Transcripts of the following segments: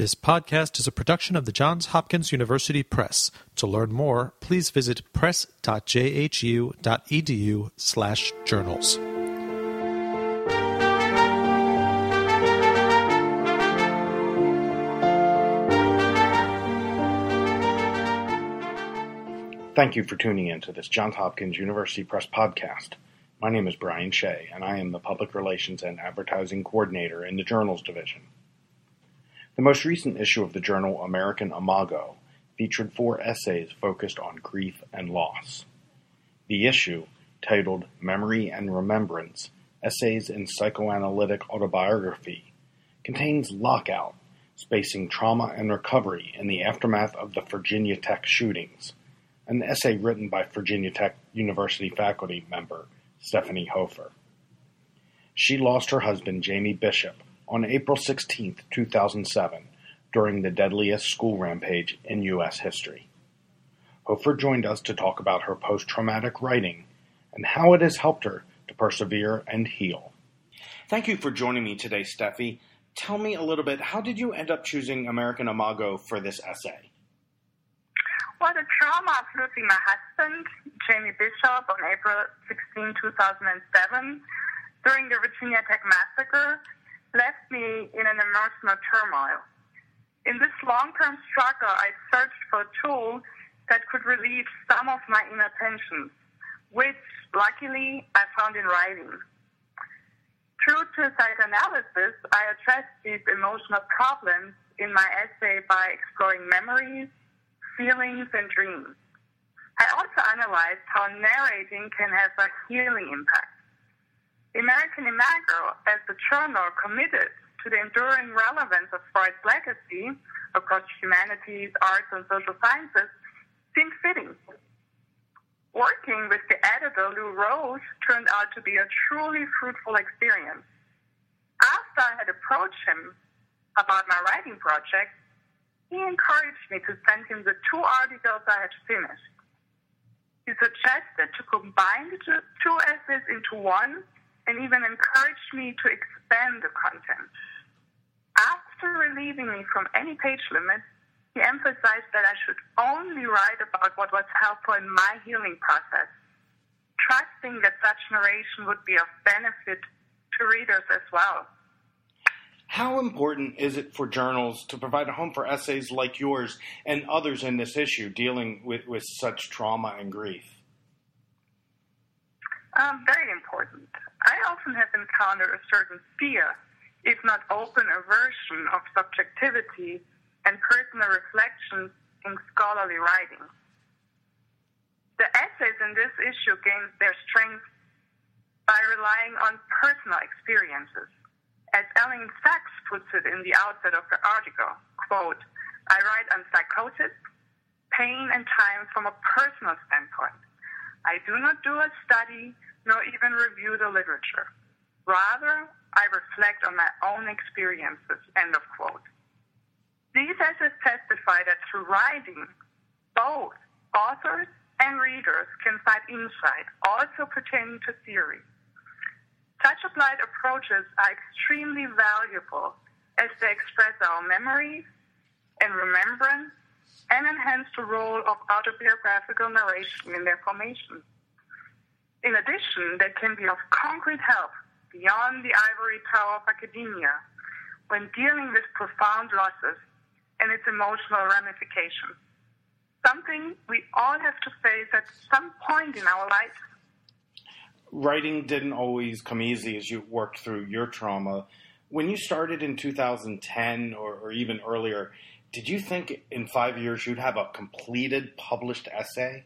This podcast is a production of the Johns Hopkins University Press. To learn more, please visit press.jhu.edu slash journals. Thank you for tuning in to this Johns Hopkins University Press podcast. My name is Brian Shea, and I am the Public Relations and Advertising Coordinator in the Journals Division. The most recent issue of the journal American Imago featured four essays focused on grief and loss. The issue, titled Memory and Remembrance Essays in Psychoanalytic Autobiography, contains Lockout, spacing trauma and recovery in the aftermath of the Virginia Tech shootings, an essay written by Virginia Tech University faculty member Stephanie Hofer. She lost her husband, Jamie Bishop, on April 16, 2007, during the deadliest school rampage in U.S. history. Hofer joined us to talk about her post traumatic writing and how it has helped her to persevere and heal. Thank you for joining me today, Steffi. Tell me a little bit, how did you end up choosing American Imago for this essay? Well, the trauma of losing my husband, Jamie Bishop, on April 16, 2007, during the Virginia Tech massacre, left me in an emotional turmoil. In this long-term struggle, I searched for a tool that could relieve some of my inner tensions, which, luckily, I found in writing. True to psychoanalysis, I addressed these emotional problems in my essay by exploring memories, feelings, and dreams. I also analyzed how narrating can have a healing impact. The American Imago, as the journal committed to the enduring relevance of Freud's legacy across humanities, arts, and social sciences, seemed fitting. Working with the editor, Lou Rose, turned out to be a truly fruitful experience. After I had approached him about my writing project, he encouraged me to send him the two articles I had finished. He suggested to combine the two essays into one and even encouraged me to expand the content. After relieving me from any page limit, he emphasized that I should only write about what was helpful in my healing process, trusting that such narration would be of benefit to readers as well. How important is it for journals to provide a home for essays like yours and others in this issue dealing with, with such trauma and grief? Um, very important. I often have encountered a certain fear, if not open aversion, of subjectivity and personal reflections in scholarly writing. The essays in this issue gain their strength by relying on personal experiences as Elyn Saks puts it in the outset of the article, quote, I write on psychosis, pain, and time from a personal standpoint. I do not do a study nor even review the literature. Rather, I reflect on my own experiences, end of quote. These essays testify that through writing, both authors and readers can find insight, also pertaining to theory. Such applied approaches are extremely valuable as they express our memories and remembrance and enhance the role of autobiographical narration in their formation. In addition, they can be of concrete help beyond the ivory tower of academia when dealing with profound losses and its emotional ramifications. Something we all have to face at some point in our lives writing didn't always come easy as you worked through your trauma. When you started in 2010 or, or, even earlier, did you think in five years you'd have a completed published essay?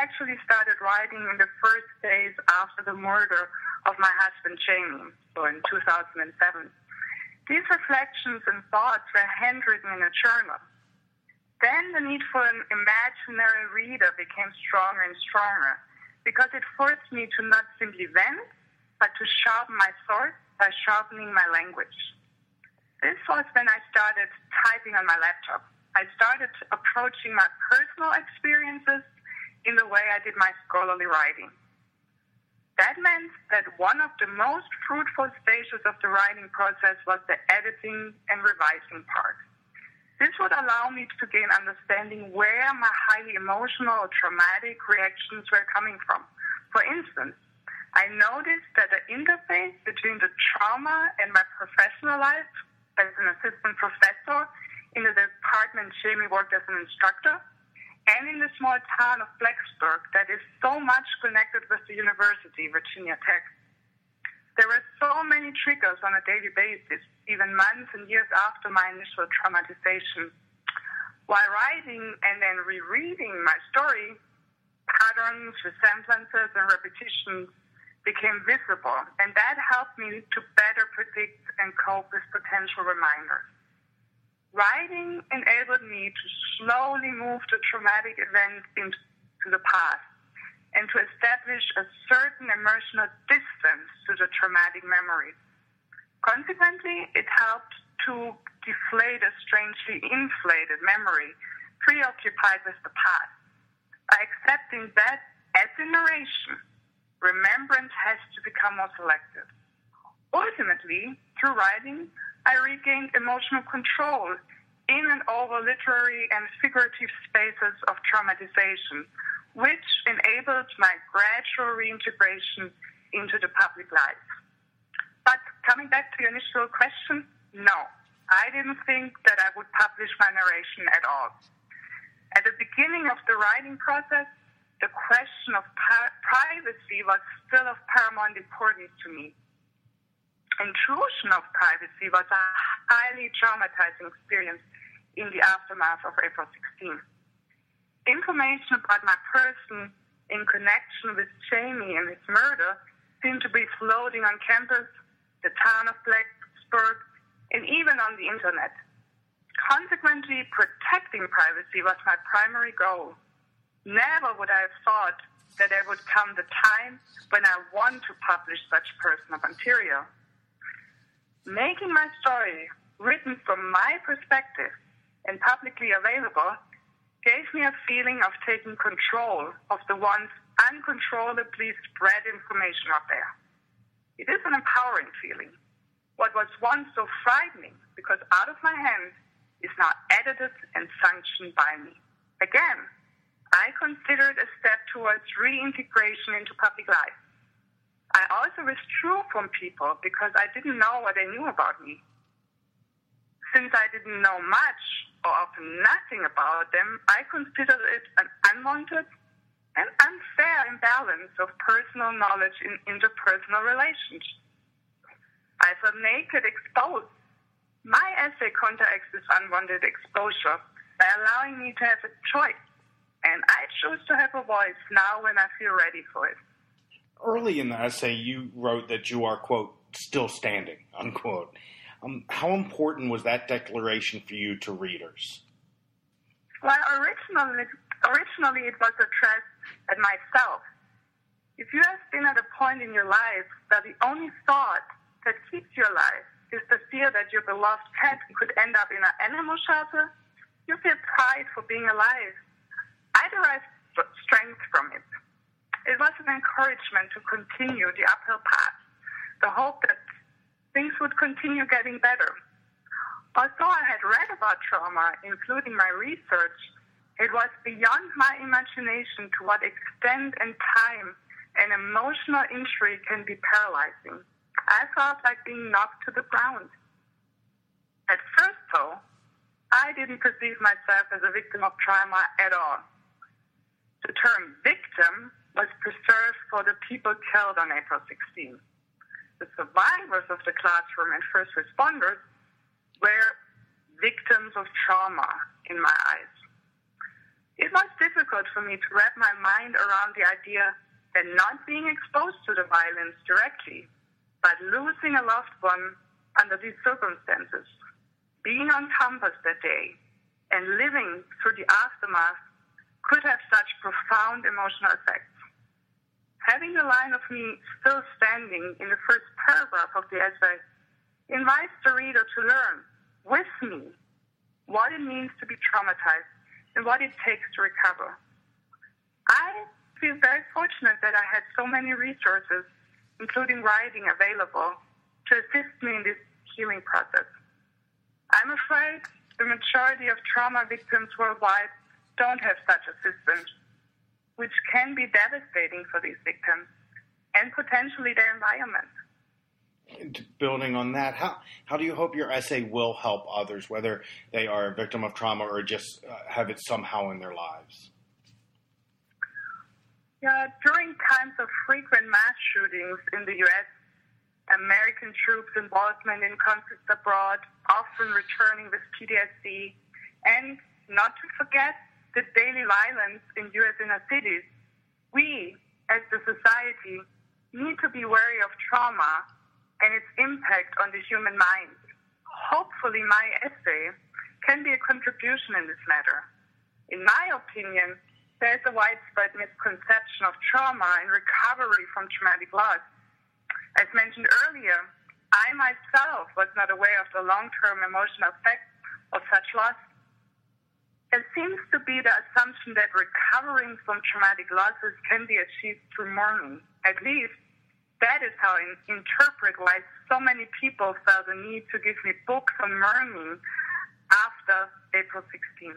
Actually started writing in the first days after the murder of my husband Jamie, so in 2007. These reflections and thoughts were handwritten in a journal. Then the need for an imaginary reader became stronger and stronger because it forced me to not simply vent, but to sharpen my thoughts by sharpening my language. This was when I started typing on my laptop. I started approaching my personal experiences in the way I did my scholarly writing. That meant that one of the most fruitful stages of the writing process was the editing and revising part. This would allow me to gain understanding where my highly emotional or traumatic reactions were coming from. For instance, I noticed that the interface between the trauma and my professional life as an assistant professor in the department Jamie worked as an instructor and in the small town of Blacksburg that is so much connected with the university, Virginia Tech. There were so many triggers on a daily basis, even months and years after my initial traumatization. While writing and then rereading my story, patterns, resemblances, and repetitions became visible, and that helped me to better predict and cope with potential reminders. Writing enabled me to slowly move the traumatic event into the past and to establish a certain emotional distance to the traumatic memories. Consequently, it helped to deflate a strangely inflated memory preoccupied with the past. By accepting that as a narration, remembrance has to become more selective. Ultimately, through writing, I regained emotional control in and over literary and figurative spaces of traumatization, which enabled my gradual reintegration into the public life. But coming back to your initial question, no, I didn't think that I would publish my narration at all. At the beginning of the writing process, the question of privacy was still of paramount importance to me intrusion of privacy was a highly traumatizing experience in the aftermath of April 16. Information about my person in connection with Jamie and his murder seemed to be floating on campus, the town of Blacksburg, and even on the internet. Consequently, protecting privacy was my primary goal. Never would I have thought that there would come the time when I want to publish such personal material. Making my story written from my perspective and publicly available gave me a feeling of taking control of the once uncontrollably spread information out there. It is an empowering feeling. What was once so frightening because out of my hands is now edited and sanctioned by me. Again, I consider it a step towards reintegration into public life. I also withdrew from people because I didn't know what they knew about me. Since I didn't know much or often nothing about them, I considered it an unwanted and unfair imbalance of personal knowledge in interpersonal relations. I felt naked, exposed. My essay counteracts this unwanted exposure by allowing me to have a choice, and I choose to have a voice now when I feel ready for it early in the essay, you wrote that you are, quote, still standing, unquote. Um, how important was that declaration for you to readers? Well, originally, originally it was addressed at myself. If you have been at a point in your life that the only thought that keeps you alive is the fear that your beloved pet could end up in an animal shelter, you feel pride for being alive. I derive strength from it it was an encouragement to continue the uphill path, the hope that things would continue getting better. Although I had read about trauma, including my research, it was beyond my imagination to what extent and time an emotional injury can be paralyzing. I felt like being knocked to the ground. At first, though, I didn't perceive myself as a victim of trauma at all. The term victim was preserved for the people killed on April 16. The survivors of the classroom and first responders were victims of trauma in my eyes. It was difficult for me to wrap my mind around the idea that not being exposed to the violence directly, but losing a loved one under these circumstances, being on campus that day, and living through the aftermath could have such profound emotional effects having the line of me still standing in the first paragraph of the essay invites the reader to learn with me what it means to be traumatized and what it takes to recover. I feel very fortunate that I had so many resources, including writing, available to assist me in this healing process. I'm afraid the majority of trauma victims worldwide don't have such assistance, which can be devastating for these victims and potentially their environment. Building on that, how how do you hope your essay will help others, whether they are a victim of trauma or just uh, have it somehow in their lives? Yeah, during times of frequent mass shootings in the U.S., American troops' involvement in conflicts abroad, often returning with PTSD, and not to forget the daily violence in U.S. inner cities, we, as the society, need to be wary of trauma and its impact on the human mind. Hopefully, my essay can be a contribution in this matter. In my opinion, there's a widespread misconception of trauma and recovery from traumatic loss as mentioned earlier, I myself was not aware of the long-term emotional effects of such loss. It seems to be the assumption that recovering from traumatic losses can be achieved through mourning. At least that is how I interpret why so many people felt the need to give me books on mourning after April 16.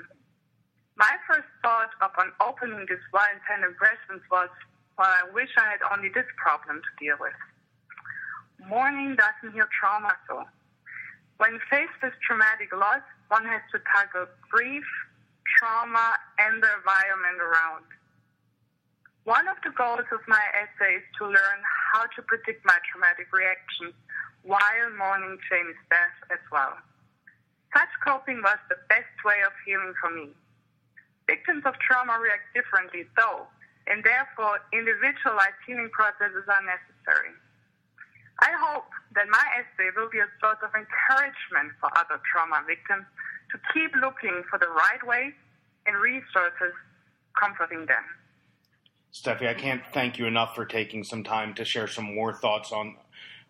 My first thought upon opening this well intended impressions was, well, I wish I had only this problem to deal with mourning doesn't heal trauma so. When faced with traumatic loss, one has to tackle grief, trauma, and the environment around. One of the goals of my essay is to learn how to predict my traumatic reactions while mourning Jamie's death as well. Such coping was the best way of healing for me. Victims of trauma react differently, though, and therefore individualized healing processes are necessary. I hope that my essay will be a source of encouragement for other trauma victims to keep looking for the right ways and resources comforting them. Steffi, I can't thank you enough for taking some time to share some more thoughts on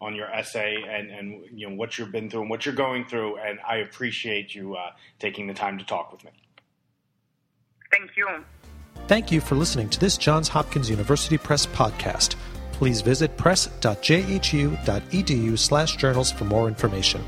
on your essay and, and you know what you've been through and what you're going through, and I appreciate you uh, taking the time to talk with me. Thank you. Thank you for listening to this Johns Hopkins University Press podcast please visit press.jhu.edu slash journals for more information.